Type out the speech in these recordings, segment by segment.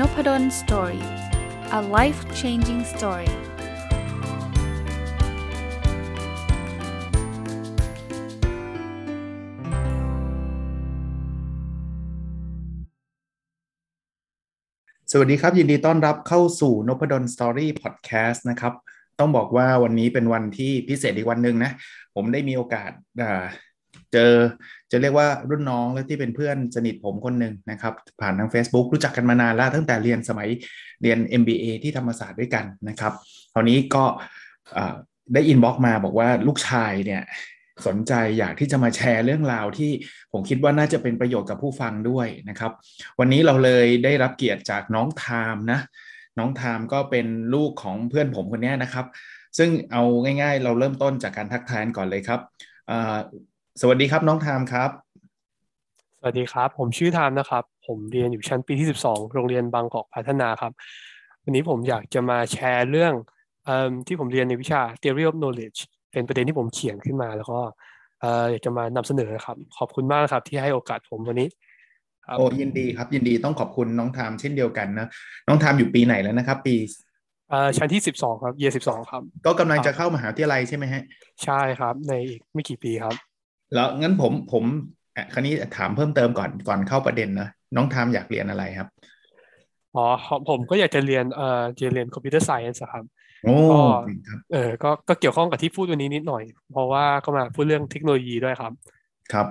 n o p ด d o สตอรี่ a life changing story สวัสดีครับ ยินดีต้อนรับเข้าสู่น p ดลสตอรี่พอดแคสต์นะครับ ต้องบอกว่าวันนี้เป็นวันที่พิเศษอีกวันหนึ่งนะ ผมได้มีโอกาส เจอจะเรียกว่ารุ่นน้องและที่เป็นเพื่อนสนิทผมคนหนึ่งนะครับ ผ่านทาง Facebook รู้จักกันมานานแล้วตั้งแต่เรียนสมัยเรียน MBA ที่ธรรมศาสตร์ด้วยกันนะครับคราวนี้ก็ได้ inbox มาบอกว่าลูกชายเนี่ยสนใจอยากที่จะมาแชร์เรื่องราวที่ผมคิดว่าน่าจะเป็นประโยชน์กับผู้ฟังด้วยนะครับ วันนี้เราเลยได้รับเกียรติจากน้องทามนะ น้องทามก็เป็นลูกของเพื่อนผมคนนี้นะครับ ซึ่งเอาง่าย ๆ เราเริ่มต้นจากการทักทายก่อนเลยครับ สวัสดีครับน้องทามครับ สวัสดีครับ ผมชื่อทามนะครับ ผมเรียนอยู่ชั้นปีที่12โรงเรียนบางกอกพัฒนาครับ วันนี้ผมอยากจะมาแชร์เรื่องอที่ผมเรียนในวิชา theory of knowledge เป็นประเด็นที่ผมเขียนขึ้นมาแล้วก็อยากจะมานำเสนอครับ ขอบคุณมากครับที่ให้โอกาสผมวันนี้โอ้ยินดีครับยินดีต้องขอบคุณน้องทามเช่นเดียวกันนะน้องทามอยู่ปีไหนแล้วนะครับ ปีชั้นที่สิบสองครับเยสิบสองครับ ก็กำลังจะเข้ามหาวิทยาลัยใช่ไหมฮะ ใช่ครับ ในอีกไม่กี่ปีครับ แล้วงั้นผมผมคราวนี้ถามเพิ่มเติมก่อนก่อนเข้าประเด็นนะน้องทามอยากเรียนอะไรครับอ๋อผมก็อยากจะเรียนเอ่อจะเรียนคอมพิวเตอร์ไซเอนส์ครับโอ้ครับเออก็ก็เกี่ยวข้องกับที่พูดวันนี้นิดหน่อย เพราะว่าก็มาพูดเรื่องเทคโนโลยีด้วยครับ ครับ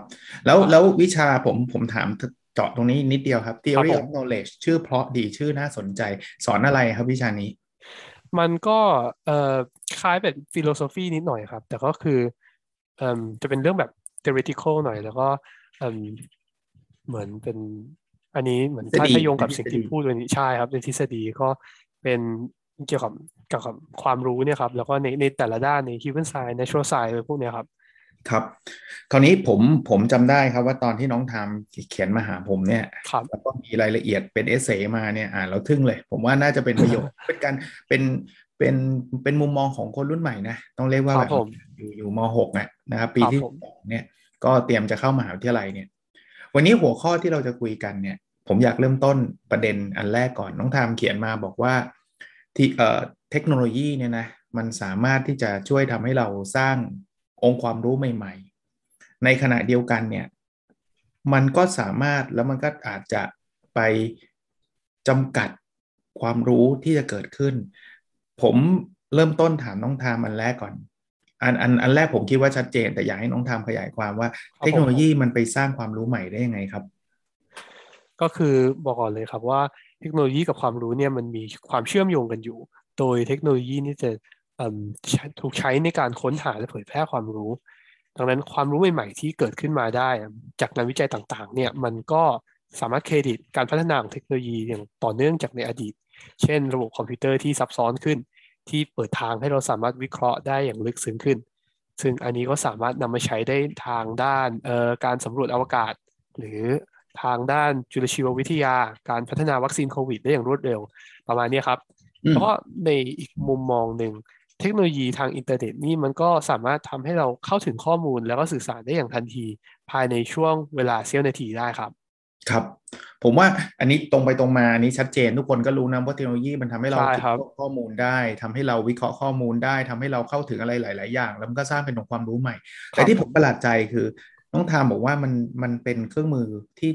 แล้วแล้ววิชาผมผมถามเจาะตรงนี้นิดเดียวครับ theory of knowledge ชื่อเพราะดีชื่อน่าสนใจ สอนอะไรครับวิชานี้ มันก็เอ่อคล้ายแบบ philosophy นิดหน่อยครับ แต่ก็คือเอ่อจะเป็นเรื่องแบบ theoretical หน่อย แล้วก็เหมือนเป็นอันนี้เหมือนถ้าถ้าโยงกับสิ่งที่พูดวันนี้ใช่ครับเป็นทฤษฎีก็เป็นเกี่ยวกับเกี่ยวกับความรู้เนี่ยครับ แล้วก็ในในแต่ละด้านใน human science natural science พวกเนี้ยครับ ครับ คราวนี้ผมผมจำได้ครับว่าตอนที่น้องทามเขียนมาหาผมเนี่ยแล้วก็มีรายละเอียดเป็น essayมาเนี่ยอ่านแล้วทึ่งเลย ผมว่าน่าจะเป็นประโยชน์เป็นการเป็น เป็นเป็นมุมมองของคนรุ่นใหม่นะต้องเรียกว่าแบบอยู่อยู่มหกนะครับ ปีที่สองเนี่ย ก็เตรียมจะเข้ามหาวิทยาลัยเนี่ย วันนี้หัวข้อที่เราจะคุยกันเนี่ย ผมอยากเริ่มต้นประเด็นอันแรกก่อนน้องทามเขียนมาบอกว่าที่เอ่อเทคโนโลยีเนี่ยนะมันสามารถที่จะช่วยทำให้เราสร้างองค์ความรู้ใหม่ ๆ ในขณะเดียวกันเนี่ย มันก็สามารถแล้วมันก็อาจจะไปจำกัดความรู้ที่จะเกิดขึ้น ผมเริ่มต้นถามน้องทามอันแรกก่อน อันอันอันแรกผมคิดว่าชัดเจน แต่อยากให้น้องทำขยายความว่า เทคโนโลยีมันไปสร้างความรู้ใหม่ได้ยังไงครับ ก็คือบอกก่อนเลยครับว่าเทคโนโลยีกับความรู้เนี่ยมันมีความเชื่อมโยงกันอยู่ โดยเทคโนโลยีนี่จะถูกใช้ในการค้นหาและเผยแพร่ความรู้ ดังนั้นความรู้ใหม่ๆที่เกิดขึ้นมาได้ จากงานวิจัยต่างๆ เนี่ยมันก็สามารถเครดิตการพัฒนาของเทคโนโลยีอย่างต่อเนื่องจากในอดีต เช่น ระบบคอมพิวเตอร์ที่ซับซ้อนขึ้น ที่เปิดทางให้เราสามารถวิเคราะห์ได้อย่างลึกซึ้งขึ้น ซึ่งอันนี้ก็สามารถนำมาใช้ได้ทางด้านการสำรวจอวกาศ หรือทางด้านจุลชีววิทยา การพัฒนาวัคซีนโควิด ได้อย่างรวดเร็ว ประมาณนี้ครับแล้วก็ในอีกมุมมองหนึ่งเทคโนโลยีทางอินเทอร์เน็ตนี่มันก็สามารถทำให้เราเข้าถึงข้อมูลแล้วก็สื่อสารได้อย่างทันที ภายในช่วงเวลาเสี้ยวนาทีได้ครับ ครับ ผมว่าอันนี้ตรงไปตรงมาอันนี้ชัดเจนทุกคนก็รู้นะว่าเทคโนโลยีมันทำให้เราข้อมูลได้ทำให้เราวิเคราะห์ข้อมูลได้ทำให้เราเข้าถึงอะไรหลาย ๆ อย่าง แล้วมันก็สร้างเป็นองค์ความรู้ใหม่ แต่ที่ผมประหลาดใจคือน้องทามบอกว่ามันมันเป็นเครื่องมือที่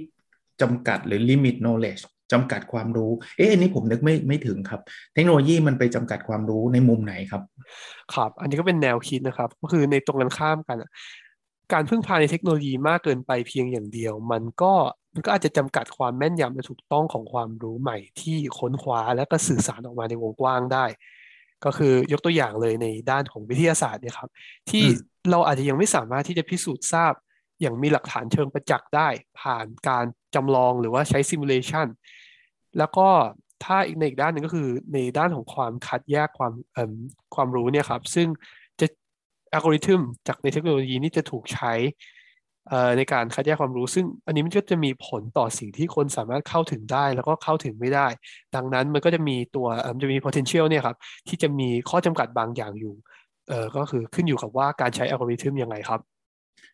จำกัดหรือ limit knowledge จำกัดความรู้ เอ๊ะอันนี้ผมนึกไม่ไม่ถึงครับ เทคโนโลยีมันไปจำกัดความรู้ในมุมไหนครับ ครับ อันนี้ก็เป็นแนวคิดนะครับ ก็คือในตรงกันข้ามกัน การพึ่งพาในเทคโนโลยีมากเกินไปเพียงอย่างเดียว มันก็ มันก็อาจจะจำกัดความแม่นยำและถูกต้องของความรู้ใหม่ที่ค้นคว้าและก็สื่อสารออกมาในวงกว้างได้ ก็คือยกตัวอย่างเลยในด้านของวิทยาศาสตร์เนี่ยครับ ที่เราอาจจะยังไม่สามารถที่จะพิสูจน์ทราบ อย่างมีหลักฐานเชิงประจักษ์ได้ ผ่านการจำลองหรือว่าใช้ซิมูเลชันแล้วก็ถ้าอีกในอีกด้านหนึ่งก็คือในด้านของความคัดแยกความความรู้เนี่ยครับ ซึ่งจะอัลกอริทึมจากในเทคโนโลยีนี้จะถูกใช้ ในการคัดแยกความรู้ ซึ่งอันนี้มันก็จะมีผลต่อสิ่งที่คนสามารถเข้าถึงได้ แล้วก็เข้าถึงไม่ได้ ดังนั้นมันก็จะมีตัวจะมี potential เนี่ยครับที่จะมีข้อจำกัดบางอย่างอยู่เออก็คือขึ้นอยู่กับว่าการใช้อัลกอริทึมยังไงครับ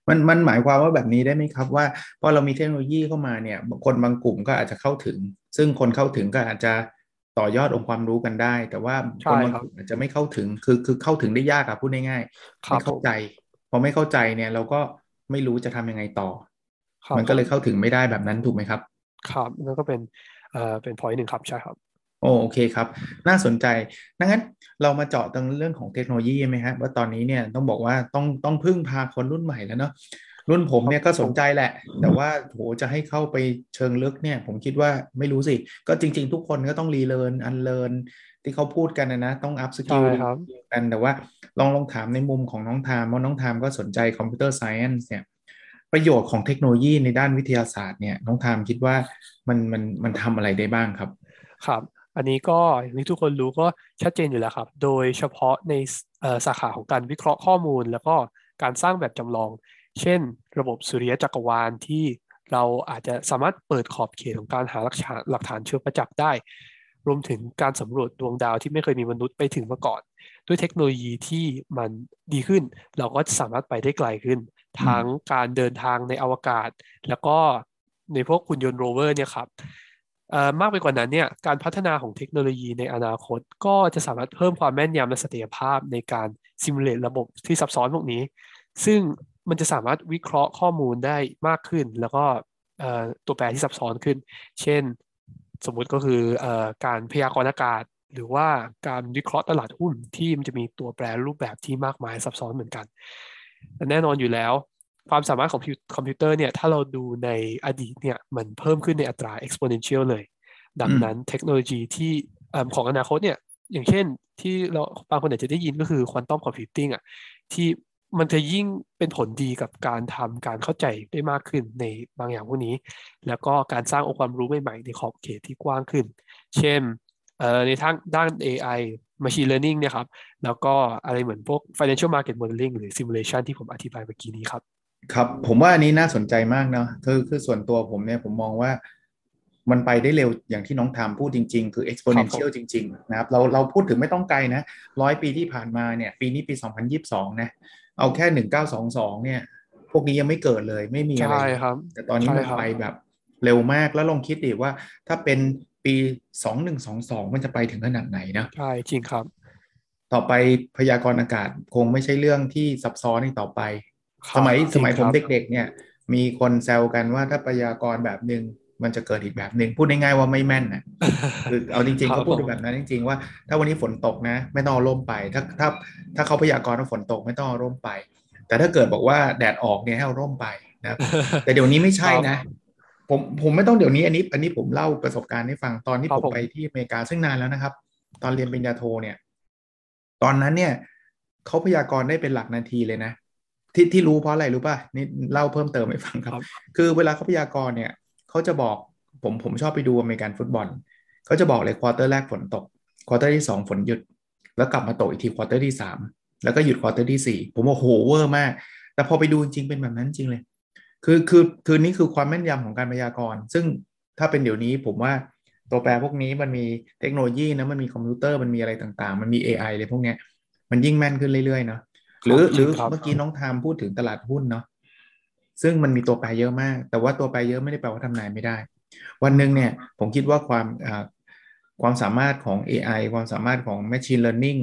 มันมันหมายความว่าแบบนี้ได้ไหมครับว่าพอเรามีเทคโนโลยีเข้ามาเนี่ยคนบางกลุ่มก็อาจจะเข้าถึง ซึ่งคนเข้าถึงก็อาจจะต่อยอดองค์ความรู้กันได้ แต่ว่าคนบางคนอาจจะไม่เข้าถึงคือคือเข้าถึงได้ยากอะพูดง่ายๆไม่เข้าใจพอไม่เข้าใจเนี่ยเราก็ ไม่รู้จะทำยังไงต่อ มันก็เลยเข้าถึงไม่ได้แบบนั้นถูกไหมครับ ครับนั่นก็เป็นเอ่อเป็นพอยต์หนึ่งครับใช่ครับโอโอเคครับ น่าสนใจดังนั้นเรามาเจาะตรงเรื่องของเทคโนโลยีไหมฮะว่าตอนนี้เนี่ยต้องบอกว่าต้องต้องพึ่งพาคนรุ่นใหม่แล้วเนาะรุ่นผมเนี่ยก็สนใจแหละ แต่ว่าโหจะให้เข้าไปเชิงลึกเนี่ย ผมคิดว่าไม่รู้สิ ก็จริง ๆ ทุกคนก็ต้อง relearn unlearn ที่เขาพูดกันนะนะต้อง upskill กันแต่ว่าลองลองถามในมุมของน้องทามว่าน้องทามก็สนใจ computer science เนี่ยประโยชน์ของเทคโนโลยีในด้านวิทยาศาสตร์เนี่ยน้องทามคิดว่ามันมันมันทำอะไรได้บ้างครับ ครับ อันนี้ก็อย่างที่ทุกคนรู้ก็ชัดเจนอยู่แล้วครับ โดยเฉพาะในสาขาของการวิเคราะห์ข้อมูล แล้วก็การสร้างแบบจำลอง เช่น ระบบสุริยะจักรวาลที่เราอาจจะสามารถเปิดขอบเขตของการหาหลักฐานหลักฐานเชิงประจักษ์ได้ รวมถึงการสำรวจดวงดาวที่ไม่เคยมีมนุษย์ไปถึงมาก่อน ด้วยเทคโนโลยีที่มันดีขึ้น เราก็สามารถไปได้ไกลขึ้น ทั้งการเดินทางในอวกาศ แล้วก็ในพวกคุณยนต์โรเวอร์เนี่ยครับมากไปกว่านั้นเนี่ยการพัฒนาของเทคโนโลยีในอนาคต ก็จะสามารถเพิ่มความแม่นยำและเสถียรภาพในการซิมูเลตระบบที่ซับซ้อนพวกนี้ ซึ่งมันจะสามารถวิเคราะห์ข้อมูลได้มากขึ้น แล้วก็ตัวแปรที่ซับซ้อนขึ้น เช่น สมมุติก็คืออการพยากรณ์อากาศ หรือว่าการวิเคราะห์ตลาดหุ้นที่มันจะมีตัวแปรรูปแบบที่มากมายซับซ้อนเหมือนกันแน่นอนอยู่แล้ว ความสามารถของคอมพิวเตอร์เนี่ยถ้าเราดูในอดีตเนี่ยมันเพิ่มขึ้นในอัตรา exponential เลย ดังนั้นเทคโนโลยีที่ของอนาคตเนี่ยอย่างเช่นที่เราบางคนอาจจะได้ยินก็คือ quantum computing อะที่ มันจะยิ่งเป็นผลดีกับการทำการเข้าใจได้มากขึ้นในบางอย่างพวกนี้ แล้วก็การสร้างองค์ความรู้ใหม่ๆ ในขอบเขตที่กว้างขึ้น เช่นในทางด้าน AI Machine Learning เนี่ยครับแล้วก็อะไรเหมือนพวก Financial Market Modeling หรือ Simulation ที่ผมอธิบายเมื่อกี้นี้ครับ ครับผมว่าอันนี้น่าสนใจมากเนาะคือคือส่วนตัวผมเนี่ยผมมองว่ามันไปได้เร็วอย่างที่น้องทามพูดจริง ๆ คือ exponential จริง ๆ นะครับ เราเราพูดถึงไม่ต้องไกลนะร้อยปีที่ผ่านมาเนี่ย ปีนี้ปี 2022 นะ เอาแค่หนึ่งเก้าสองสองเนี่ย พวกนี้ยังไม่เกิดเลยไม่มีอะไรใช่ครับ แต่ตอนนี้มันไปแบบเร็วมากแล้วลองคิดดิว่า ถ้าเป็นปีสองหนึ่งสองสองมันจะไปถึงขนาดไหนนะใช่จริงครับ ต่อไปพยากรณ์อากาศคงไม่ใช่เรื่องที่ซับซ้อนอีกต่อไป สมัยสมัยผมเด็กๆเนี่ย มีคนแซวกันว่าถ้าพยากรณ์แบบหนึ่ง มันจะเกิดอีกแบบหนึ่งพูดง่ายๆว่าไม่แม่นนะคือเอาจริงๆเขาพูดแบบนั้นจริง ๆ ว่า ถ้าวันนี้ฝนตกนะ ไม่ต้องร่มไป ถ้าถ้าถ้าเขาพยากรณ์ว่าฝนตกไม่ต้องร่มไป แต่ถ้าเกิดบอกว่าแดดออกเนี่ยให้เอาร่มไปนะแต่เดี๋ยวนี้ไม่ใช่นะผมผมไม่ต้องเดี๋ยวนี้อันนี้ อันนี้ผมเล่าประสบการณ์ให้ฟังตอนที่ผมไปที่อเมริกาซึ่งนานแล้วนะครับ ตอนเรียนปริญญาโทเนี่ย ตอนนั้นเนี่ยเขาพยากรณ์ได้เป็นหลักนาทีเลยนะที่ที่รู้เพราะอะไรรู้ป่ะนี่เล่าเพิ่มเติมให้ฟังครับ คือเวลาเขาพยากรณ์เนี่ย เขาจะบอกผมผมชอบไปดูอเมริกันฟุตบอลเขาจะบอกเลย quarter แรกฝนตก quarter ที่ 2 ฝนหยุด แล้วกลับมาตกอีกที quarter ที่ 3 แล้วก็หยุด quarter ที่ 4 ผมว่าโหเวอร์มาก แต่พอไปดูจริงเป็นแบบนั้นจริงเลย คือคือคือนี่คือความแม่นยำของการพยากรณ์ ซึ่งถ้าเป็นเดี๋ยวนี้ผมว่าตัวแปรพวกนี้มันมีเทคโนโลยีนะมันมีคอมพิวเตอร์มันมีอะไรต่างๆ มันมี AI เลยพวกนี้มันยิ่งแม่นขึ้นเรื่อยๆเนาะหรือหรือเมื่อกี้น้องทามพูดถึงตลาดหุ้นเนาะ ซึ่งมันมีตัวแปรเยอะมาก แต่ว่าตัวแปรเยอะไม่ได้แปลว่าทำนายไม่ได้ วันหนึ่งเนี่ยผมคิดว่าความความสามารถของ AI ความสามารถของ Machine Learning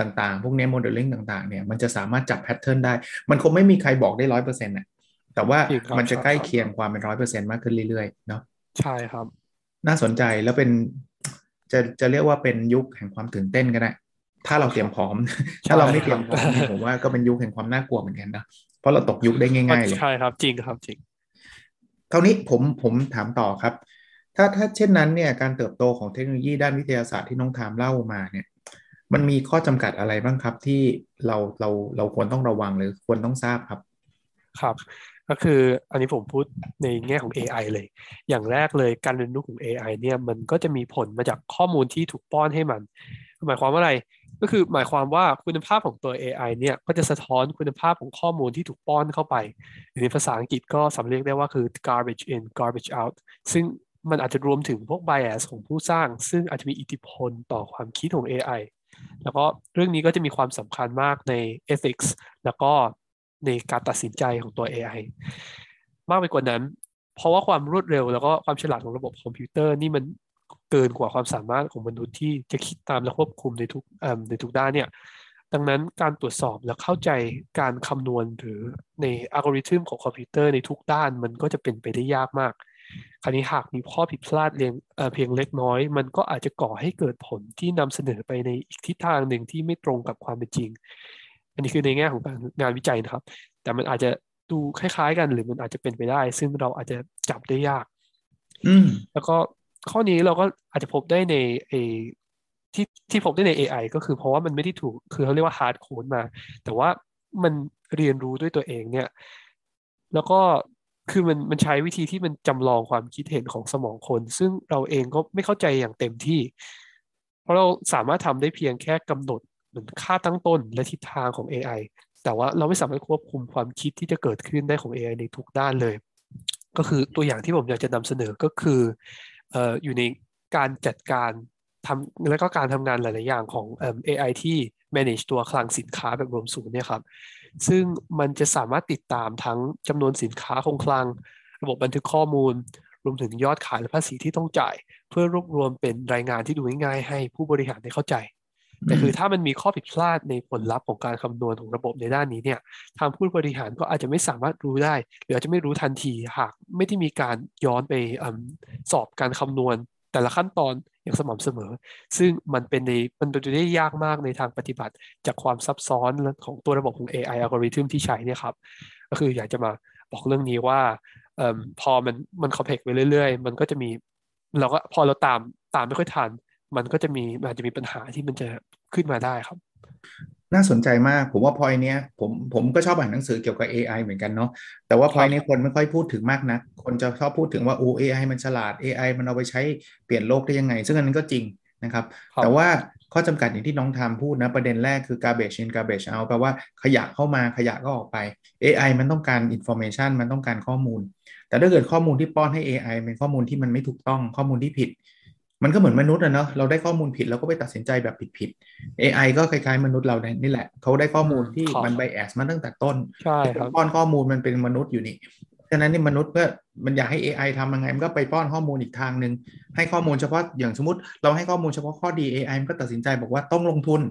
ต่างๆ พวกนี้ Modeling ต่างๆ เนี่ย มันจะสามารถจับแพทเทิร์นได้ มันคงไม่มีใครบอกได้ร้อยเปอร์เซ็นต์น่ะแต่ว่ามันจะใกล้เคียงความเป็นร้อยเปอร์เซ็นต์มากขึ้นเรื่อยๆ เนาะ ใช่ครับ น่าสนใจแล้วเป็นจะจะเรียกว่าเป็นยุคแห่งความตื่นเต้นก็ได้ ถ้าเราเตรียมพร้อม ถ้าเราไม่เตรียมพร้อมผมว่าก็เป็นยุคแห่งความน่ากลัวเหมือนกันนะเพราะเราตกยุคได้ง่ายๆเลยใช่ครับจริงครับจริงเท่านี้ผมผมถามต่อครับ ถ้าถ้าเช่นนั้นเนี่ยการเติบโตของเทคโนโลยีด้านวิทยาศาสตร์ที่น้องถามเล่ามาเนี่ย มันมีข้อจำกัดอะไรบ้างครับที่เราเราเราควรต้องระวังหรือควรต้องทราบครับ ครับ ก็คืออันนี้ผมพูดในแง่ของ AI เลย อย่างแรกเลยการเรียนรู้ของ AI เนี่ยมันก็จะมีผลมาจากข้อมูลที่ถูกป้อนให้มันหมายความว่าอะไร ก็คือหมายความว่าคุณภาพของตัว AI เนี่ยก็จะสะท้อนคุณภาพของข้อมูลที่ถูกป้อนเข้าไปในภาษาอังกฤษก็สำเรียกได้ว่าคือ garbage in garbage out ซึ่งมันอาจจะรวมถึงพวก bias ของผู้สร้าง ซึ่งอาจจะมีอิทธิพลต่อความคิดของ AI แล้วก็เรื่องนี้ก็จะมีความสำคัญมากใน ethics แล้วก็ในการตัดสินใจของตัว AI มากไปกว่านั้น เพราะว่าความรวดเร็วแล้วก็ความฉลาดของระบบคอมพิวเตอร์นี่มัน เกินกว่าความสามารถของมนุษย์ที่จะคิดตามและควบคุมในทุกในทุกด้านเนี่ยดังนั้นการตรวจสอบและเข้าใจการคำนวณหรือในอัลกอริทึมของคอมพิวเตอร์ในทุกด้านมันก็จะเป็นไปได้ยากมาก คราวนี้หากมีข้อผิดพลาดเเพียงเล็กน้อย มันก็อาจจะก่อให้เกิดผลที่นำเสนอไปในอีกทิศทางหนึ่งที่ไม่ตรงกับความเป็นจริง อันนี้คือในแง่ของการงานวิจัยนะครับ แต่มันอาจจะดูคล้าย ๆ กันหรือมันอาจจะเป็นไปได้ ซึ่งเราอาจจะจับได้ยากอืมแล้วก็ ข้อนี้เราก็อาจจะพบได้ในเอที่ที่พบได้ใน AI ก็คือเพราะว่ามันไม่ได้ถูกคือเขาเรียกว่า hard code มา แต่ว่ามันเรียนรู้ด้วยตัวเองเนี่ย แล้วก็คือมันมันใช้วิธีที่มันจำลองความคิดเห็นของสมองคน ซึ่งเราเองก็ไม่เข้าใจอย่างเต็มที่ เพราะเราสามารถทำได้เพียงแค่กำหนดเหมือนค่าตั้งต้นและทิศทางของ AI แต่ว่าเราไม่สามารถควบคุมความคิดที่จะเกิดขึ้นได้ของ AI ในทุกด้านเลย ก็คือตัวอย่างที่ผมอยากจะนำเสนอก็คือ เอ่ออยู่ในการจัดการทำแล้วก็การทำงานหลาย ๆ อย่างของ AI ที่ manage ตัวคลังสินค้าแบบรวมศูนย์เนี่ยครับซึ่งมันจะสามารถติดตามทั้งจำนวนสินค้าคงคลัง ระบบบันทึกข้อมูล รวมถึงยอดขายและภาษีที่ต้องจ่าย เพื่อรวบรวมเป็นรายงานที่ดูง่าย ๆ ให้ผู้บริหารได้เข้าใจ แต่คือถ้ามันมีข้อผิดพลาดในผลลัพธ์ของการคำนวณของระบบในด้านนี้เนี่ยทางผู้บริหารก็อาจจะไม่สามารถรู้ได้ หรืออาจจะไม่รู้ทันทีหากไม่ได้มีการย้อนไปอสอบการคำนวณแต่ละขั้นตอนอย่างสม่ำเสมอ ซึ่งมันเป็นในมันเป็นได้ยากมากในทางปฏิบัติ จากความซับซ้อนของตัวระบบของ AI อัลกอริทึมที่ใช้เนี่ยครับ ก็คืออยากจะมาบอกเรื่องนี้ว่าอพอมันมันคอมเพล็กไปเรื่อยๆ มันก็จะมีเราก็พอเราตามตามไม่ค่อยทัน มันก็จะมีอาจจะมีปัญหาที่มันจะขึ้นมาได้ครับ น่าสนใจมากผมว่าพอยเนี้ยผมผมก็ชอบอ่านหนังสือเกี่ยวกับ AI เหมือนกันเนาะแต่ว่าพอยนี้คนไม่ค่อยพูดถึงมากนะคนจะชอบพูดถึงว่าโอ้ AI มันฉลาด AI มันเอาไปใช้เปลี่ยนโลกได้ยังไง ซึ่งอันนั้นก็จริงนะครับแต่ว่าข้อจำกัดอย่างที่น้องทำพูดนะ ประเด็นแรกคือ garbage in garbage out แปลว่าขยะเข้ามาขยะก็ออกไป AI มันต้องการ information มันต้องการข้อมูล แต่ถ้าเกิดข้อมูลที่ป้อนให้ AI เป็นข้อมูลที่มันไม่ถูกต้องข้อมูลที่ผิด มันก็เหมือนมนุษย์อะเนาะเราได้ข้อมูลผิดเราก็ไปตัดสินใจแบบผิดๆ AI ก็คล้ายๆมนุษย์เรานี่แหละ เขาได้ข้อมูลที่มันไบแอสมาตั้งแต่ต้นใช่ครับป้อนข้อมูลมันเป็นมนุษย์อยู่นี่ฉะนั้นนี่มนุษย์ก็มันอยากให้ AI ทำยังไงมันก็ไปป้อนข้อมูลอีกทางหนึ่งให้ข้อมูลเฉพาะอย่างสมมติ เราให้ข้อมูลเฉพาะข้อดี AI มันก็ตัดสินใจบอกว่าต้องลงทุน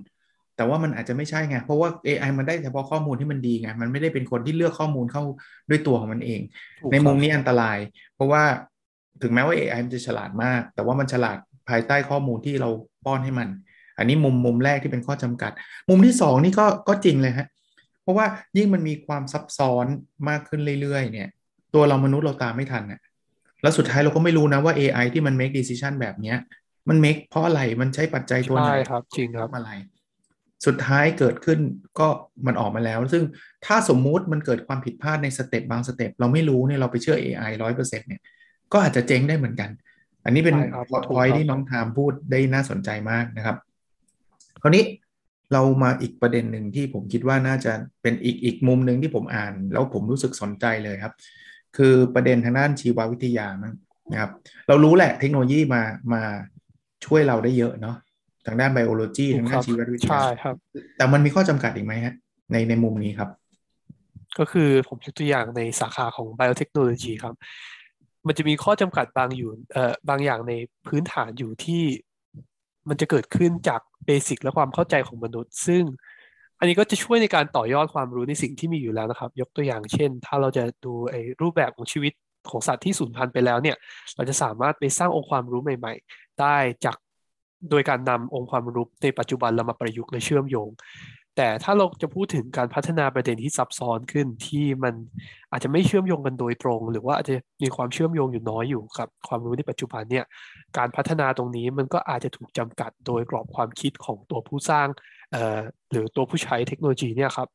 แต่ว่ามันอาจจะไม่ใช่ไงเพราะว่า AI มันได้เฉพาะข้อมูลที่มันดีไงมันไม่ได้เป็นคนที่เลือกข้อมูลเข้าด้วยตัวของมันเอง ในมุมนี้อันตราย เพราะว่า ถึงแม้ว่า AI มันจะฉลาดมาก แต่ว่ามันฉลาดภายใต้ข้อมูลที่เราป้อนให้มัน อันนี้มุมมุมแรกที่เป็นข้อจำกัด มุมที่สองนี่ก็ก็จริงเลยฮะเพราะว่ายิ่งมันมีความซับซ้อนมากขึ้นเรื่อยๆ เนี่ย ตัวเรามนุษย์เราตามไม่ทันน่ะแล้วสุดท้ายเราก็ไม่รู้นะว่า AI ที่มัน make decision แบบเนี้ย มัน make เพราะอะไรมันใช้ปัจจัยตัวไหนครับ จริงครับอะไร สุดท้ายเกิดขึ้นก็มันออกมาแล้ว ซึ่งถ้าสมมุติมันเกิดความผิดพลาดใน step บาง step เราไม่รู้เนี่ยเราไปเชื่อ AI ร้อยเปอร์เซ็นต์เนี่ย ก็อาจจะเจ๊งได้เหมือนกัน อันนี้เป็นพอยที่น้องทามพูดได้น่าสนใจมากนะครับ คราวนี้เรามาอีกประเด็นหนึ่งที่ผมคิดว่าน่าจะเป็นอีกอีกมุมหนึ่งที่ผมอ่าน แล้วผมรู้สึกสนใจเลยครับ คือประเด็นทางด้านชีววิทยานะครับ เรารู้แหละเทคโนโลยีมามาช่วยเราได้เยอะเนาะทางด้านไบโอโลจีทางด้านชีววิทยาใช่ครับ แต่มันมีข้อจำกัดอีกไหมฮะในในมุมนี้ครับ ก็คือผมยกตัวอย่างในสาขาของไบโอเทคโนโลยีครับ มันจะมีข้อจำกัดบางอยู่เอ่อบางอย่างในพื้นฐานอยู่ที่มันจะเกิดขึ้นจากเบสิกและความเข้าใจของมนุษย์ ซึ่งอันนี้ก็จะช่วยในการต่อยอดความรู้ในสิ่งที่มีอยู่แล้วนะครับ ยกตัวอย่างเช่น ถ้าเราจะดูไอ้รูปแบบของชีวิตของสัตว์ที่สูญพันธุ์ไปแล้วเนี่ย เราจะสามารถไปสร้างองค์ความรู้ใหม่ ๆ ได้จากโดยการนำองค์ความรู้ในปัจจุบันเรามาประยุกต์และเชื่อมโยง แต่ถ้าเราจะพูดถึงการพัฒนาประเด็นที่ซับซ้อนขึ้นที่มันอาจจะไม่เชื่อมโยงกันโดยตรง หรือว่าอาจจะมีความเชื่อมโยงอยู่น้อยอยู่กับความรู้ในปัจจุบันเนี่ยการพัฒนาตรงนี้มันก็อาจจะถูกจำกัดโดยกรอบความคิดของตัวผู้สร้างหรือตัวผู้ใช้เทคโนโลยีเนี่ยครับ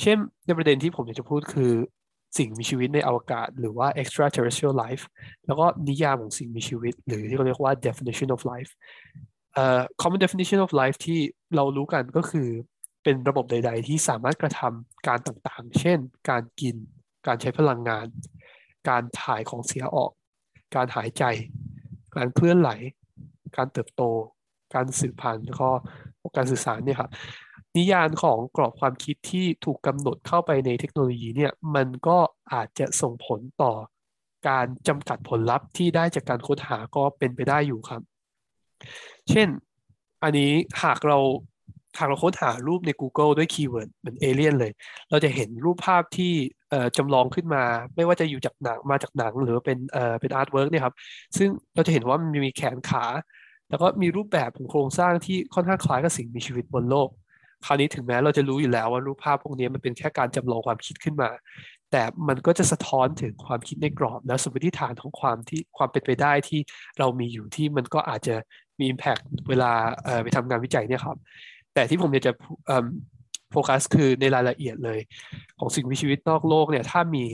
เช่นในประเด็นที่ผมอยากจะพูดคือสิ่งมีชีวิตในอวกาศ หรือว่า extraterrestrial life แล้วก็นิยามของสิ่งมีชีวิต หรือที่เขาเรียกว่า definition of life เอ่อ common definition of life ที่เรารู้กันก็คือ เป็นระบบใด ๆ ที่สามารถกระทำการต่างๆ เช่น การกิน การใช้พลังงาน การถ่ายของเสียออก การหายใจ การเคลื่อนไหล การเติบโต การสืบพันธุ์แล้วก็การสื่อสารเนี่ยครับนิยามของกรอบความคิดที่ถูกกำหนดเข้าไปในเทคโนโลยีเนี่ยมันก็อาจจะส่งผลต่อการจำกัดผลลัพธ์ที่ได้จากการค้นหาก็เป็นไปได้อยู่ครับ เช่น อันนี้หากเรา หากเราค้นหารูปใน Google ด้วย keyword เหมือนเอเลี่ยนเลย เราจะเห็นรูปภาพที่จำลองขึ้นมา ไม่ว่าจะอยู่จากหนังมาจากหนังหรือเป็นเอ่อเป็น artwork เนี่ยครับ ซึ่งเราจะเห็นว่ามันมีแขนขา แล้วก็มีรูปแบบของโครงสร้างที่ค่อนข้างคล้ายกับสิ่งมีชีวิตบนโลก คราวนี้ถึงแม้เราจะรู้อยู่แล้วว่ารูปภาพพวกนี้มันเป็นแค่การจำลองความคิดขึ้นมา แต่มันก็จะสะท้อนถึงความคิดในกรอบและสมมติฐานของความที่ความเป็นไปได้ที่เรามีอยู่ที่มันก็อาจจะมี Impact เวลาไปทำงานวิจัยเนี่ยครับ แต่ที่ผมอยากจะโฟกัสคือในรายละเอียดเลย ของสิ่งมีชีวิตนอกโลกเนี่ยถ้ามี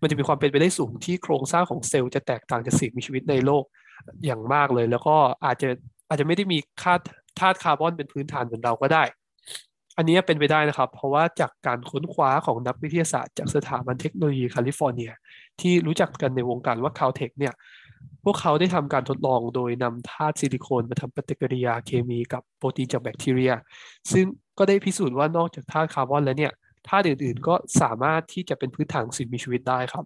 มันจะมีความเป็นไปได้สูงที่โครงสร้างของเซลล์จะแตกต่างจากสิ่งมีชีวิตในโลกอย่างมากเลย แล้วก็อาจจะอาจจะไม่ได้มีค่าธาตุคาร์บอนเป็นพื้นฐานเหมือนเราก็ได้ อันนี้เป็นไปได้นะครับ เพราะว่าจากการค้นคว้าของนักวิทยาศาสตร์ จากสถาบันเทคโนโลยีแคลิฟอร์เนีย ที่รู้จักกันในวงการว่า Caltech เนี่ย พวกเขาได้ทำการทดลองโดยนำธาตุซิลิโคนมาทำปฏิกิริยาเคมีกับโปรตีนจากแบคทีเรีย ซึ่งก็ได้พิสูจน์ว่านอกจากธาตุคาร์บอนแล้วเนี่ยธาตุอื่นๆ ก็สามารถที่จะเป็นพื้นฐานสิ่งมีชีวิตได้ครับ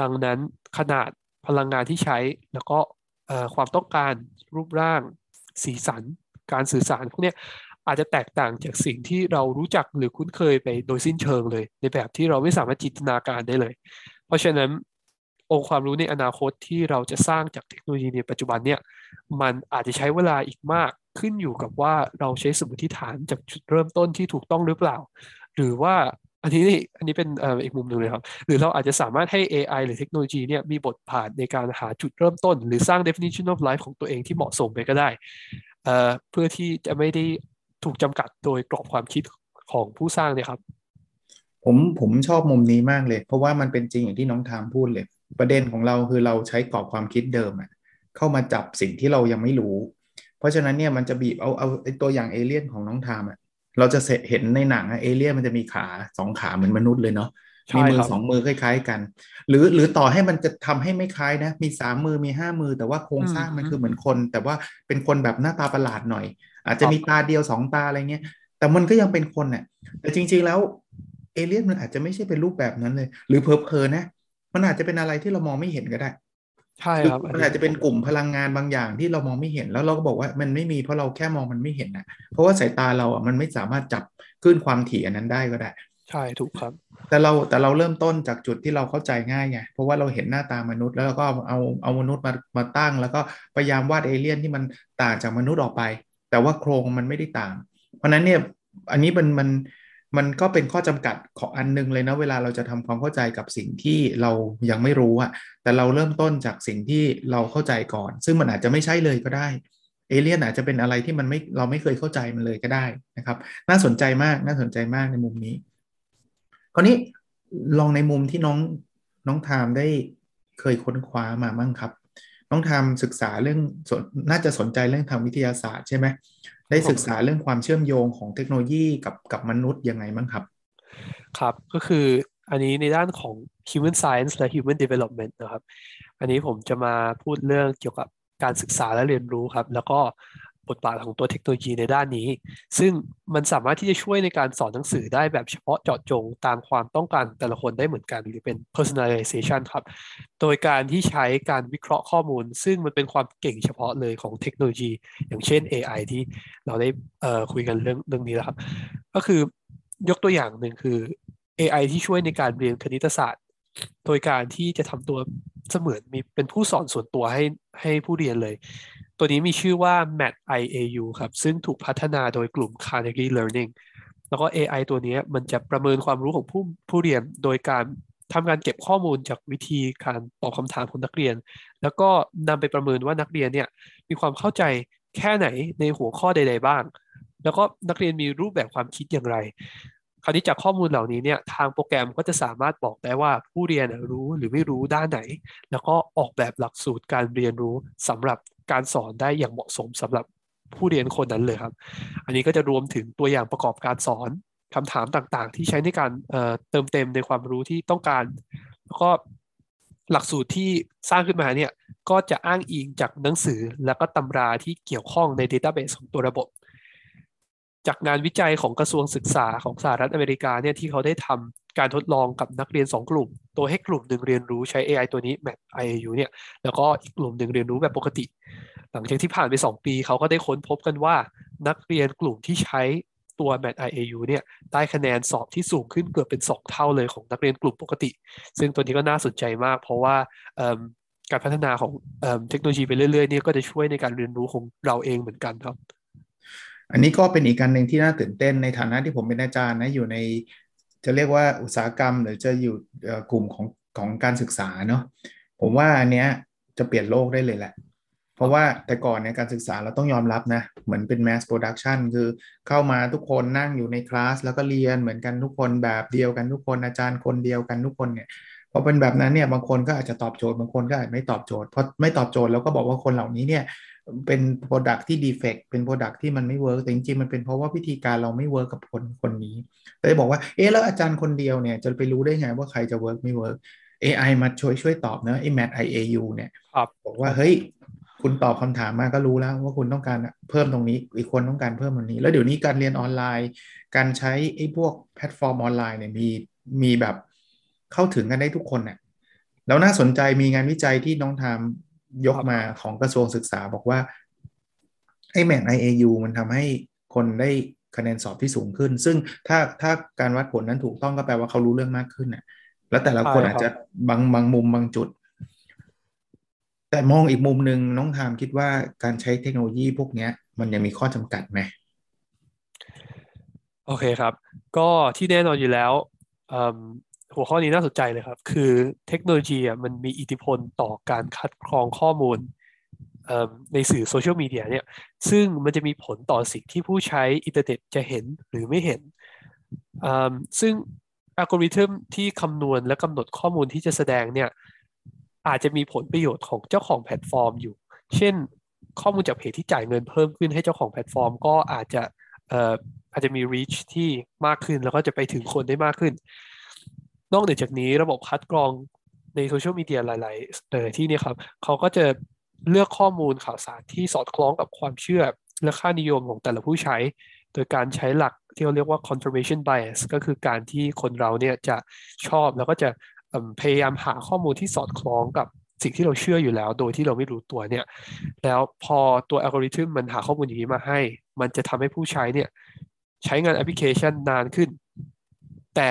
ดังนั้นขนาดพลังงานที่ใช้แล้วก็ความต้องการรูปร่าง สีสัน การสื่อสารพวกนี้อาจจะแตกต่างจากสิ่งที่เรารู้จักหรือคุ้นเคยไปโดยสิ้นเชิงเลย ในแบบที่เราไม่สามารถจินตนาการได้เลย เพราะฉะนั้น องค์ความรู้ในอนาคตที่เราจะสร้างจากเทคโนโลยีในปัจจุบันเนี่ยมันอาจจะใช้เวลาอีกมากขึ้นอยู่กับว่าเราใช้สมมติฐานจากจุดเริ่มต้นที่ถูกต้องหรือเปล่า หรือว่าอันนี้นี่อันนี้เป็นอีกมุมหนึ่งเลยครับ หรือเราอาจจะสามารถให้ AI หรือเทคโนโลยีเนี่ยมีบทบาทในการหาจุดเริ่มต้น หรือสร้าง definition of life ของตัวเองที่เหมาะสมไปก็ได้ เพื่อที่จะไม่ได้ถูกจำกัดโดยกรอบความคิดของผู้สร้างเนี่ยครับ ผมผมชอบมุมนี้มากเลย เพราะว่ามันเป็นจริงอย่างที่น้องทามพูดเลย ประเด็นของเราคือเราใช้กรอบความคิดเดิมอะเข้ามาจับสิ่งที่เรายังไม่รู้ เพราะฉะนั้นเนี่ยมันจะบีบเอาเอาไอตัวอย่างเอเลี่ยนของน้องทามอะเราจะเห็นในหนังอะเอเลี่ยนมันจะมีขาสองขาเหมือนมนุษย์เลยเนาะมีมือสองมือคล้าย ๆ กัน หรือหรือต่อให้มันจะทำให้ไม่คล้ายนะ มีสามมือมีห้ามือ แต่ว่าโครงสร้างมันคือเหมือนคน แต่ว่าเป็นคนแบบหน้าตาประหลาดหน่อย อาจจะมีตาเดียวสองตาอะไรเงี้ยแต่มันก็ยังเป็นคนเนี่ยแต่จริง ๆแล้วเอเลี่ยนมันอาจจะไม่ใช่เป็นรูปแบบนั้นเลย หรือเพอๆนะ มันอาจจะเป็นอะไรที่เรามองไม่เห็นก็ได้ ใช่ครับมันอาจจะเป็นกลุ่มพลังงานบางอย่างที่เรามองไม่เห็นแล้วเราก็บอกว่ามันไม่มีเพราะเราแค่มองมันไม่เห็นนะเพราะว่าสายตาเราอะมันไม่สามารถจับขึ้นความถี่อันนั้นได้ก็ได้ ใช่ถูกครับ แต่เราแต่เราเริ่มต้นจากจุดที่เราเข้าใจง่ายไงเพราะว่าเราเห็นหน้าตามนุษย์ แล้วก็เอาเอามนุษย์มามาตั้ง แล้วก็พยายามวาดเอเลี่ยนที่มันต่างจากมนุษย์ออกไป แต่ว่าโครงมันไม่ได้ต่าง เพราะนั้นเนี่ยอันนี้มันมัน มันก็เป็นข้อจำกัดของอันนึงเลยนะเวลาเราจะทำความเข้าใจกับสิ่งที่เรายังไม่รู้อะแต่เราเริ่มต้นจากสิ่งที่เราเข้าใจก่อน ซึ่งมันอาจจะไม่ใช่เลยก็ได้เอเลี่ยนอาจจะเป็นอะไรที่มันไม่เราไม่เคยเข้าใจมันเลยก็ได้นะครับ น่าสนใจมากน่าสนใจมากในมุมนี้คราวนี้ลองในมุมที่น้องน้องทามได้เคยค้นคว้ามามั่งครับ น้องทามศึกษาเรื่องน่าจะสนใจเรื่องทางวิทยาศาสตร์ใช่ไหม ได้ศึกษาเรื่องความเชื่อมโยงของเทคโนโลยีกับกับมนุษย์ยังไงบ้างครับ ครับก็คืออันนี้ในด้านของ human science และ human development นะครับ อันนี้ผมจะมาพูดเรื่องเกี่ยวกับการศึกษาและเรียนรู้ครับ แล้วก็ บทบาทของตัวเทคโนโลยีในด้านนี้ ซึ่งมันสามารถที่จะช่วยในการสอนหนังสือได้แบบเฉพาะเจาะจงตามความต้องการแต่ละคนได้เหมือนกัน หรือเป็น personalization ครับ โดยการที่ใช้การวิเคราะห์ข้อมูล ซึ่งมันเป็นความเก่งเฉพาะเลยของเทคโนโลยี อย่างเช่น AI ที่เราได้คุยกันเรื่องเรื่องนี้แล้วครับ ก็คือยกตัวอย่างหนึ่งคือ AI ที่ช่วยในการเรียนคณิตศาสตร์ โดยการที่จะทำตัวเสมือนมีเป็นผู้สอนส่วนตัวให้ให้ผู้เรียนเลย ตัวนี้มีชื่อว่า Mat IAU ครับ ซึ่งถูกพัฒนาโดยกลุ่ม Carnegie Learning แล้วก็ AI ตัวนี้มันจะประเมินความรู้ของผู้ผู้เรียน โดยการทำการเก็บข้อมูลจากวิธีการตอบคำถามของนักเรียน แล้วก็นำไปประเมินว่านักเรียนเนี่ยมีความเข้าใจแค่ไหนในหัวข้อใด ๆ บ้าง แล้วก็นักเรียนมีรูปแบบความคิดอย่างไร คราวนี้จากข้อมูลเหล่านี้เนี่ยทางโปรแกรมก็จะสามารถบอกได้ว่าผู้เรียนรู้หรือไม่รู้ด้านไหน แล้วก็ออกแบบหลักสูตรการเรียนรู้สำหรับ การสอนได้อย่างเหมาะสมสำหรับผู้เรียนคนนั้นเลยครับ อันนี้ก็จะรวมถึงตัวอย่างประกอบการสอนคำถามต่างๆ ที่ใช้ในการเติมเต็มในความรู้ที่ต้องการ แล้วก็หลักสูตรที่สร้างขึ้นมาเนี่ยก็จะอ้างอิงจากหนังสือแล้วก็ตำราที่เกี่ยวข้องใน Database ของตัวระบบ จากงานวิจัยของกระทรวงศึกษาของสหรัฐอเมริกาเนี่ยที่เขาได้ทำการทดลองกับนักเรียน 2 กลุ่ม ตัวให้กลุ่มหนึ่งเรียนรู้ใช้ AI ตัวนี้ Math IAU เนี่ยแล้วก็อีกกลุ่มหนึ่งเรียนรู้แบบปกติ หลังจากที่ผ่านไป 2 ปีเขาก็ได้ค้นพบกันว่า นักเรียนกลุ่มที่ใช้ตัว Math IAU เนี่ยได้คะแนนสอบที่สูงขึ้นเกือบเป็น 2 เท่าเลยของนักเรียนกลุ่มปกติ ซึ่งตัวนี้ก็น่าสนใจมาก เพราะว่าการพัฒนาของเทคโนโลยีไปเรื่อยๆเนี่ยก็จะช่วยในการเรียนรู้ของเราเองเหมือนกันครับ อันนี้ก็เป็นอีกการหนึ่งที่น่าตื่นเต้นในฐานะที่ผมเป็นอาจารย์นะอยู่ใน จะเรียกว่าอุตสาหกรรม หรือจะอยู่กลุ่มของของการศึกษาเนาะผมว่าอันเนี้ยจะเปลี่ยนโลกได้เลยแหละ เพราะว่าแต่ก่อนในการศึกษาเราต้องยอมรับนะ เหมือนเป็น mass production คือเข้ามาทุกคนนั่งอยู่ในคลาสแล้วก็เรียนเหมือนกันทุกคนแบบเดียวกันทุกคนอาจารย์คนเดียวกันทุกคนเนี่ยพอเป็นแบบนั้นเนี่ยบางคนก็อาจจะตอบโจทย์บางคนก็อาจไม่ตอบโจทย์พอไม่ตอบโจทย์แล้วก็บอกว่าคนเหล่านี้เนี่ย เป็น product ที่ defect เป็น product ที่มันไม่ work แต่จริงๆมันเป็นเพราะว่าวิธีการเราไม่ work กับคนคนนี้เลยบอกว่าเอ๊แล้วอาจารย์คนเดียวเนี่ย จะไปรู้ได้ไงว่าใครจะ work ไม่ work AI มาช่วยช่วยตอบนะไอ้ MATHiaU เนี่ยบอกว่าเฮ้ยคุณตอบคำถามมาก็รู้แล้วว่าคุณต้องการเพิ่มตรงนี้ อีกคนต้องการเพิ่มตรงนี้ แล้วเดี๋ยวนี้การเรียนออนไลน์ การใช้ไอ้พวกแพลตฟอร์มออนไลน์เนี่ยมีมีแบบเข้าถึงกันได้ทุกคนเนี่ยแล้วน่าสนใจมีงานวิจัยที่น้องทาม ยกมาของกระทรวงศึกษาบอกว่าไอ้แมท IAU มันทำให้คนได้คะแนนสอบที่สูงขึ้น ซึ่งถ้าถ้าการวัดผลนั้นถูกต้องก็แปลว่าเขารู้เรื่องมากขึ้นน่ะ แล้วแต่ละคนอาจจะบางบางมุมบางจุด แต่มองอีกมุมหนึ่งน้องทามคิดว่าการใช้เทคโนโลยีพวกนี้มันยังมีข้อจำกัดไหมโอเคครับ ก็ที่แน่นอนอยู่แล้ว หัวข้อนี้น่าสนใจเลยครับ คือเทคโนโลยีอะมันมีอิทธิพลต่อการคัดกรองข้อมูลในสื่อโซเชียลมีเดียเนี่ย ซึ่งมันจะมีผลต่อสิ่งที่ผู้ใช้อินเทอร์เน็ตจะเห็นหรือไม่เห็น ซึ่งอัลกอริทึมที่คำนวณและกำหนดข้อมูลที่จะแสดงเนี่ย อาจจะมีผลประโยชน์ของเจ้าของแพลตฟอร์มอยู่ เช่น ข้อมูลจากเพจที่จ่ายเงินเพิ่มขึ้นให้เจ้าของแพลตฟอร์ม ก็อาจจะอาจจะมี reach ที่มากขึ้นแล้วก็จะไปถึงคนได้มากขึ้น นอกเหนือจากนี้ระบบคัดกรองในโซเชียลมีเดียหลายๆที่นี่ครับเขาก็จะเลือกข้อมูลข่าวสารที่สอดคล้องกับความเชื่อ และค่านิยมของแต่ละผู้ใช้ โดยการใช้หลักที่เขาเรียกว่า confirmation bias ก็คือการที่คนเราเนี่ยจะชอบแล้วก็จะพยายามหาข้อมูลที่สอดคล้องกับสิ่งที่เราเชื่ออยู่แล้ว โดยที่เราไม่รู้ตัวเนี่ย แล้วพอตัวอัลกอริทึมมันหาข้อมูลอย่างนี้มาให้ มันจะทำให้ผู้ใช้เนี่ยใช้งานแอปพลิเคชันนานขึ้น แต่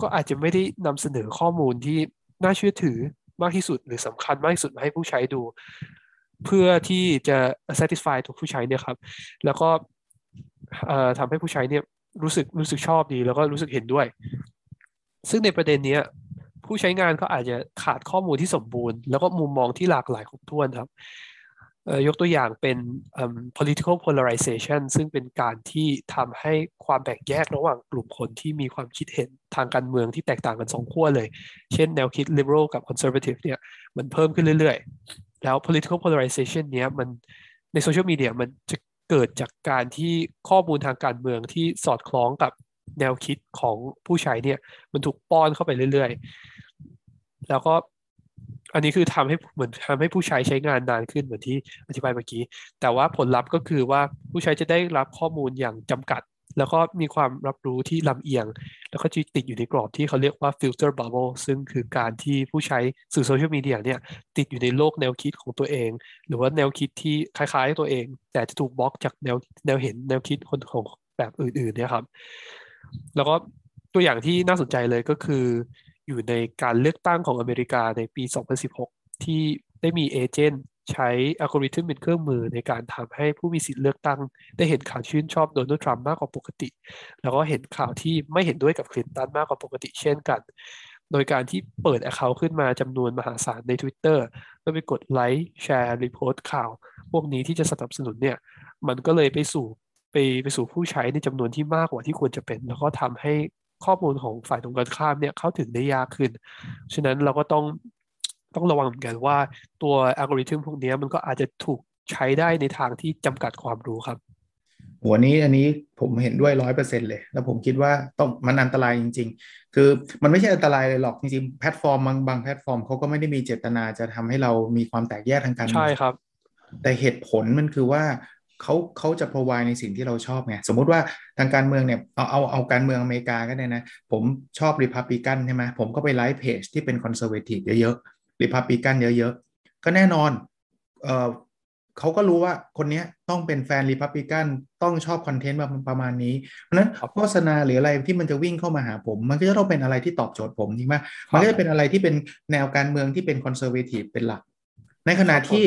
ก็อาจจะไม่ได้นำเสนอข้อมูลที่น่าเชื่อถือมากที่สุดหรือสำคัญมากที่สุดมาให้ผู้ใช้ดู เพื่อที่จะ satisfy ตัวผู้ใช้เนี่ยครับ แล้วก็ทำให้ผู้ใช้เนี่ยรู้สึกรู้สึกชอบดีแล้วก็รู้สึกเห็นด้วย ซึ่งในประเด็นนี้ผู้ใช้งานก็อาจจะขาดข้อมูลที่สมบูรณ์ แล้วก็มุมมองที่หลากหลายครบถ้วนครับ ยกตัวอย่างเป็น political polarization ซึ่งเป็นการที่ทำให้ความแบ่งแยกระหว่างกลุ่มคนที่มีความคิดเห็นทางการเมืองที่แตกต่างกันสองขั้วเลย เช่นแนวคิด liberal กับ conservative เนี่ยมันเพิ่มขึ้นเรื่อยๆ แล้ว political polarization เนี้ยมันในโซเชียลมีเดียมันจะเกิดจากการที่ข้อมูลทางการเมืองที่สอดคล้องกับแนวคิดของผู้ใช้เนี่ยมันถูกป้อนเข้าไปเรื่อยๆ แล้วก็ อันนี้คือทำให้เหมือนทำให้ผู้ใช้ใช้งานนานขึ้นเหมือนที่อธิบายเมื่อกี้ แต่ว่าผลลัพธ์ก็คือว่าผู้ใช้จะได้รับข้อมูลอย่างจำกัด แล้วก็มีความรับรู้ที่ลำเอียง แล้วก็จะติดอยู่ในกรอบที่เขาเรียกว่า filter bubble ซึ่งคือการที่ผู้ใช้สื่อโซเชียลมีเดียเนี่ยติดอยู่ในโลกแนวคิดของตัวเอง หรือว่าแนวคิดที่คล้ายๆตัวเอง แต่จะถูกบล็อกจากแนวแนวเห็นแนวคิดคนของแบบอื่นๆเนี่ยครับ แล้วก็ตัวอย่างที่น่าสนใจเลยก็คือ อยู่ในการเลือกตั้งของอเมริกาในปี 2016 ที่ได้มีเอเจนต์ใช้อัลกอริทึมเป็นเครื่องมือในการทำให้ผู้มีสิทธิ์เลือกตั้ง ได้เห็นข่าวชื่นชอบโดนัลด์ทรัมป์มากกว่าปกติ แล้วก็เห็นข่าวที่ไม่เห็นด้วยกับคลินตันมากกว่าปกติเช่นกัน โดยการที่เปิดแอคเคาท์ขึ้นมาจำนวนมหาศาลใน Twitter แล้วไปกดไลค์แชร์รีโพสต์ข่าว พวกนี้ที่จะสนับสนุนเนี่ยมันก็เลยไปสู่ไปไปสู่ผู้ใช้ในจำนวนที่มากกว่าที่ควรจะเป็น แล้วก็ทำให้ ข้อมูลของฝ่ายตรงกันข้ามเนี่ยเข้าถึงได้ยากขึ้น ฉะนั้นเราก็ต้องต้องระวังเหมือนกันว่าตัวอัลกอริทึมพวกนี้มันก็อาจจะถูกใช้ได้ในทางที่จำกัดความรู้ครับโหนี้อันนี้ผมเห็นด้วยร้อยเปอร์เซ็นเลย แล้วผมคิดว่าต้องมันอันตรายจริง ๆ คือมันไม่ใช่อันตรายเลยหรอกจริงๆแพลตฟอร์มบางบางแพลตฟอร์มเขาก็ไม่ได้มีเจตนาจะทำให้เรามีความแตกแยกทางการใช่ครับ แต่เหตุผลมันคือว่า เขาเขาจะ provide ในสิ่งที่เราชอบไงสมมุติว่าทางการเมืองเนี่ยเอาเอาเอาการเมืองอเมริกาก็ได้นะ ผมชอบริพับลิกันใช่ไหมผมก็ไปไลฟ์เพจที่เป็น conservative เยอะๆริพับลิกันเยอะๆ ก็แน่นอนเออเขาก็รู้ว่าคนนี้ต้องเป็นแฟนริพับลิกันต้องชอบ content ประมาณนี้ เพราะนั้นโฆษณาหรืออะไรที่มันจะวิ่งเข้ามาหาผม มันก็จะต้องเป็นอะไรที่ตอบโจทย์ผมจริงไหมมันก็จะเป็นอะไรที่เป็นแนวการเมืองที่เป็น conservative เป็นหลัก ในขณะที่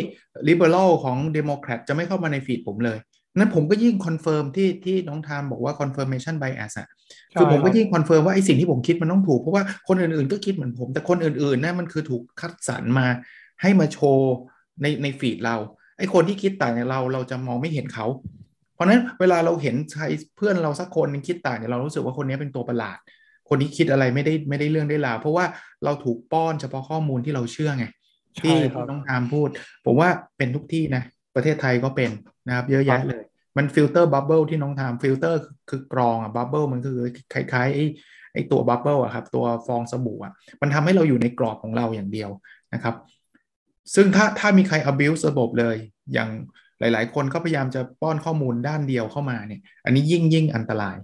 liberal ของเดโมแครตจะไม่เข้ามาใน feed ผมเลยนั้นผมก็ยิ่ง confirm ที่ที่น้องทามบอกว่า confirmation bias อะคือผมก็ยิ่ง confirm ว่าไอ้สิ่งที่ผมคิดมันต้องถูก เพราะว่าคนอื่นๆก็คิดเหมือนผม แต่คนอื่นๆนั่นมันคือถูกคัดสรรมาให้มาโชว์ในใน feed เราไอ้คนที่คิดต่างจากเราเราจะมองไม่เห็นเขา เพราะนั้นเวลาเราเห็นใครเพื่อนเราสักคนนึงคิดต่างเนี่ยเรารู้สึกว่าคนนี้เป็นตัวประหลาด คนนี้คิดอะไรไม่ได้ไม่ได้เรื่องได้ราวเพราะว่าเราถูกป้อนเฉพาะข้อมูลที่เราเชื่อไง ที่น้องทามพูด ผมว่าเป็นทุกที่นะประเทศไทยก็เป็นนะครับ เยอะแยะเลย มัน filter bubble ที่น้องทำฟิลเตอร์คือกรองอะ bubble มันคือคล้ายๆไอ้ไอ้ตัว bubble อะครับ ตัวฟองสบู่อะมันทำให้เราอยู่ในกรอบของเราอย่างเดียวนะครับ ซึ่งถ้าถ้ามีใคร abuse ระบบเลย อย่างหลาย ๆ คนก็พยายามจะป้อนข้อมูลด้านเดียวเข้ามาเนี่ย อันนี้ยิ่งยิ่งอันตราย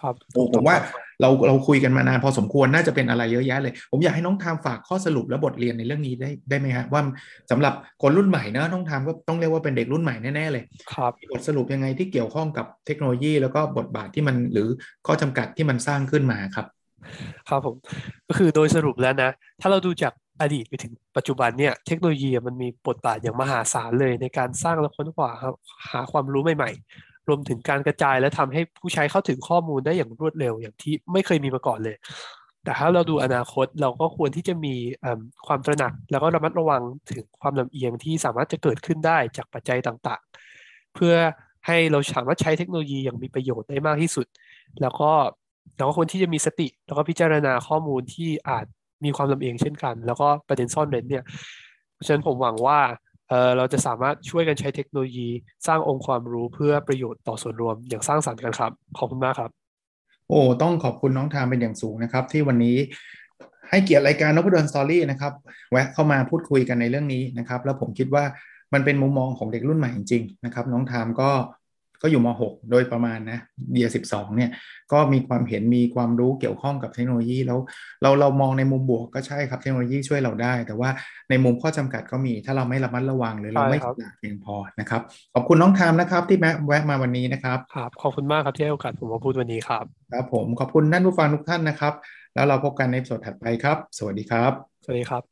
ครับผมว่า เราเราคุยกันมานานพอสมควรน่าจะเป็นอะไรเยอะแยะเลย ผมอยากให้น้องทามฝากข้อสรุปและบทเรียนในเรื่องนี้ได้ได้ไหมฮะว่าสำหรับคนรุ่นใหม่นะน้องทามก็ต้องเรียกว่าเป็นเด็กรุ่นใหม่แน่ๆเลยครับบทสรุปยังไงที่เกี่ยวข้องกับเทคโนโลยี แล้วก็บทบาทที่มันหรือข้อจำกัดที่มันสร้างขึ้นมาครับ ครับผมก็คือโดยสรุปแล้วนะ ถ้าเราดูจากอดีตไปถึงปัจจุบันเนี่ยเทคโนโลยีมันมีบทบาทอย่างมหาศาลเลยในการสร้างและค้นคว้าหาความรู้ใหม่ รวมถึงการกระจายและทำให้ผู้ใช้เข้าถึงข้อมูลได้อย่างรวดเร็วอย่างที่ไม่เคยมีมาก่อนเลย แต่ถ้าเราดูอนาคตเราก็ควรที่จะมีความตระหนัก แล้วก็ระมัดระวังถึงความลำเอียงที่สามารถจะเกิดขึ้นได้จากปัจจัยต่างๆ เพื่อให้เราสามารถใช้เทคโนโลยีอย่างมีประโยชน์ได้มากที่สุด แล้วก็เราก็ควรที่จะมีสติ แล้วก็พิจารณาข้อมูลที่อาจมีความลำเอียงเช่นกัน แล้วก็ประเด็นซ่อนเร้นเนี่ยฉะนั้นผมหวังว่า เออเราจะสามารถช่วยกันใช้เทคโนโลยี สร้างองค์ความรู้เพื่อประโยชน์ต่อส่วนรวมอย่างสร้างสรรค์กันครับ ขอบคุณมากครับ โอ้ต้องขอบคุณน้องทามเป็นอย่างสูงนะครับ ที่วันนี้ให้เกียรติรายการนพดลสตอรี่นะครับแวะเข้ามาพูดคุยกันในเรื่องนี้นะครับ แล้วผมคิดว่ามันเป็นมุมมองของเด็กรุ่นใหม่จริงๆนะครับ น้องทามก็ ก็อยู่ม .6 โดยประมาณนะเบียร์สิบสองเนี่ยก็มีความเห็นมีความรู้เกี่ยวข้องกับเทคโนโลยีแล้วเราเรามองในมุมบวกก็ใช่ครับเทคโนโลยีช่วยเราได้ แต่ว่าในมุมข้อจำกัดก็มีถ้าเราไม่ระมัดระวังหรือเราไม่ฉลาดเพียงพอนะครับขอบคุณน้องทามนะครับที่แวะมาวันนี้นะครับครับขอบคุณมากครับที่ให้โอกาสผมมาพูดวันนี้ครับครับผมขอบคุณท่านผู้ฟังทุกท่านนะครับ แล้วเราพบกันในสดถัดไปครับ สวัสดีครับ สวัสดีครับ